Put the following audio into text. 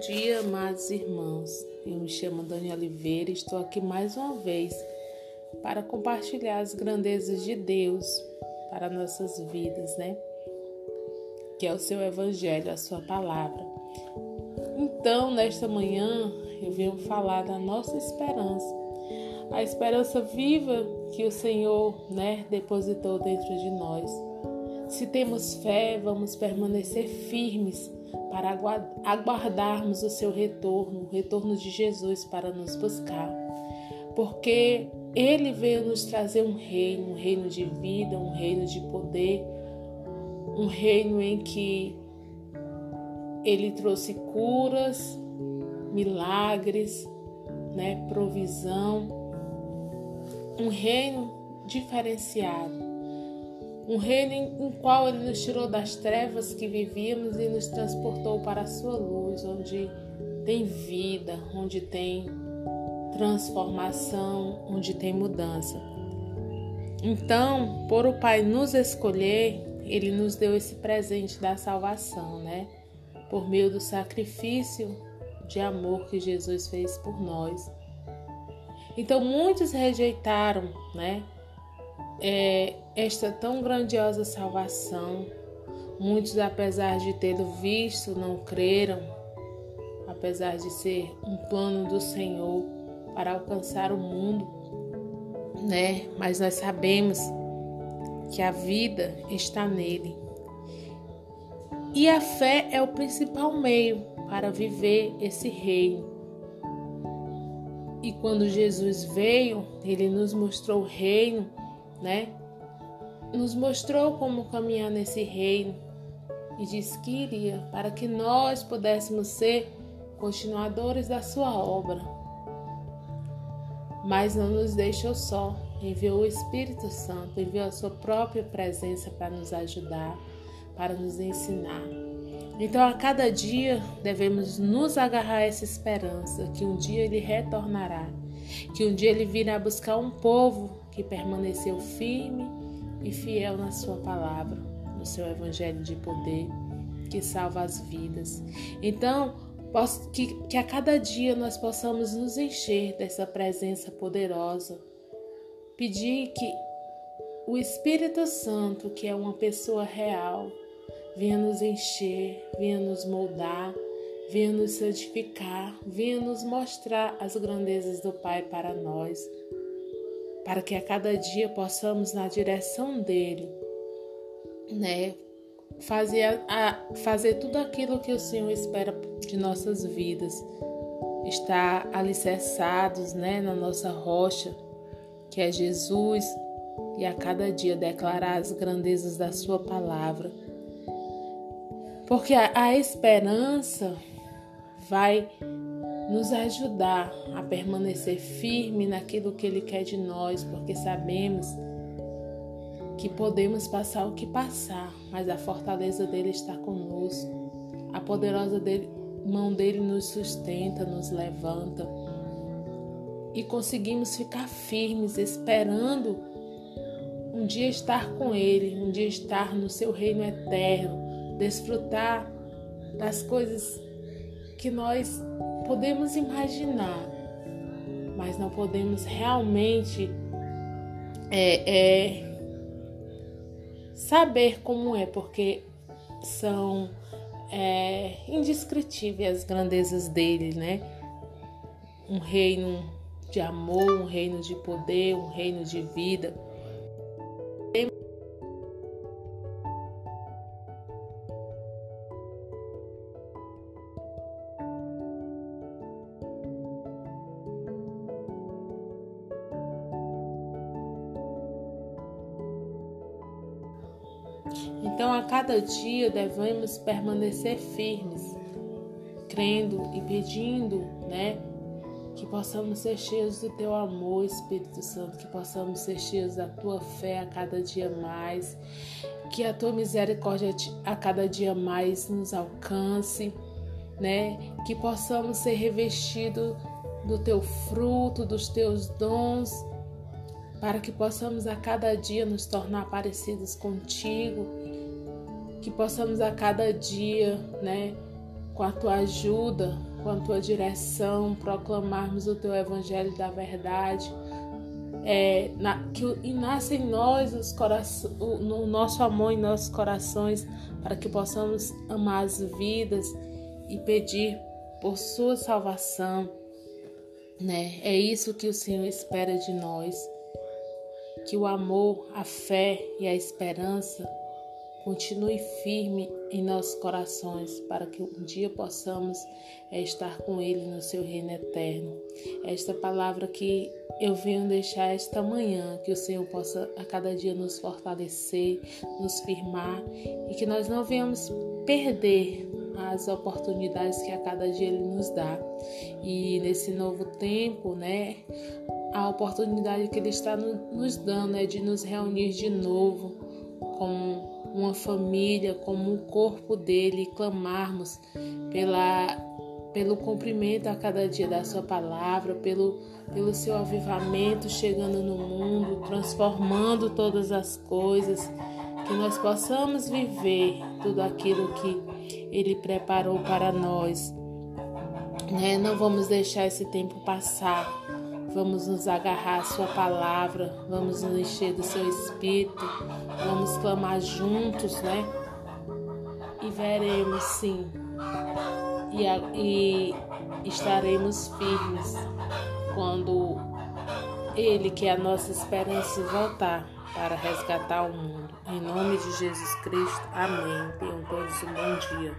dia, amados irmãos. Eu me chamo Dani Oliveira e estou aqui mais uma vez para compartilhar as grandezas de Deus para nossas vidas, né? Que é o seu evangelho, a sua palavra. Então, nesta manhã, eu venho falar da nossa esperança. A esperança viva que o Senhor, né, depositou dentro de nós. Se temos fé, vamos permanecer firmes para aguardarmos o seu retorno, o retorno de Jesus para nos buscar. Porque ele veio nos trazer um reino, um reino de vida, um reino de poder, um reino em que ele trouxe curas, milagres, né, provisão, um reino diferenciado um reino em qual ele nos tirou das trevas que vivíamos e nos transportou para a sua luz, onde tem vida, onde tem transformação, onde tem mudança. Então, por o Pai nos escolher, ele nos deu esse presente da salvação, né? Por meio do sacrifício de amor que Jesus fez por nós. Então, muitos rejeitaram, né? É, esta tão grandiosa salvação. Muitos, apesar de tê-lo visto, não creram, apesar de ser um plano do Senhor para alcançar o mundo, né? Mas nós sabemos que a vida está nele. E a fé é o principal meio para viver esse reino. E quando Jesus veio, ele nos mostrou o reino né? Nos mostrou como caminhar nesse reino e disse que iria para que nós pudéssemos ser continuadores da sua obra. Mas não nos deixou só, enviou o Espírito Santo, enviou a sua própria presença para nos ajudar, para nos ensinar. Então, a cada dia devemos nos agarrar a essa esperança que um dia ele retornará, que um dia ele virá buscar um povo que permaneceu firme e fiel na sua palavra, no seu evangelho de poder que salva as vidas. Então, que, que a cada dia nós possamos nos encher dessa presença poderosa. Pedir que o Espírito Santo, que é uma pessoa real, venha nos encher, venha nos moldar, venha nos santificar, venha nos mostrar as grandezas do Pai para nós para que a cada dia possamos, na direção dele, né, fazer, a, fazer tudo aquilo que o Senhor espera de nossas vidas, estar alicerçados né, na nossa rocha, que é Jesus, e a cada dia declarar as grandezas da Sua palavra. Porque a, a esperança vai nos ajudar a permanecer firme naquilo que Ele quer de nós, porque sabemos que podemos passar o que passar, mas a fortaleza dele está conosco. A poderosa dele, mão dele nos sustenta, nos levanta e conseguimos ficar firmes, esperando um dia estar com Ele, um dia estar no seu reino eterno, desfrutar das coisas que nós podemos imaginar, mas não podemos realmente é, é, saber como é, porque são é, indescritíveis as grandezas dele, né? Um reino de amor, um reino de poder, um reino de vida. Então, a cada dia devemos permanecer firmes, crendo e pedindo, né? Que possamos ser cheios do teu amor, Espírito Santo, que possamos ser cheios da tua fé a cada dia mais, que a tua misericórdia a cada dia mais nos alcance, né? Que possamos ser revestidos do teu fruto, dos teus dons, para que possamos a cada dia nos tornar parecidos contigo que possamos a cada dia, né, com a tua ajuda, com a tua direção, proclamarmos o teu evangelho da verdade. É, na, que nasce em nós os coração, o, no nosso amor em nossos corações, para que possamos amar as vidas e pedir por sua salvação. Né? É isso que o Senhor espera de nós. Que o amor, a fé e a esperança continue firme em nossos corações, para que um dia possamos é, estar com Ele no seu reino eterno. Esta palavra que eu venho deixar esta manhã, que o Senhor possa a cada dia nos fortalecer, nos firmar e que nós não venhamos perder as oportunidades que a cada dia Ele nos dá. E nesse novo tempo, né, a oportunidade que Ele está nos dando é de nos reunir de novo com uma família, como o corpo dele, e clamarmos pela, pelo cumprimento a cada dia da Sua palavra, pelo, pelo seu avivamento chegando no mundo, transformando todas as coisas, que nós possamos viver tudo aquilo que Ele preparou para nós. Né? Não vamos deixar esse tempo passar Vamos nos agarrar à Sua palavra, vamos nos encher do Seu Espírito, vamos clamar juntos, né? E veremos sim, e, e estaremos firmes quando Ele, que é a nossa esperança, voltar para resgatar o mundo. Em nome de Jesus Cristo, amém. Tenham todos um bom dia.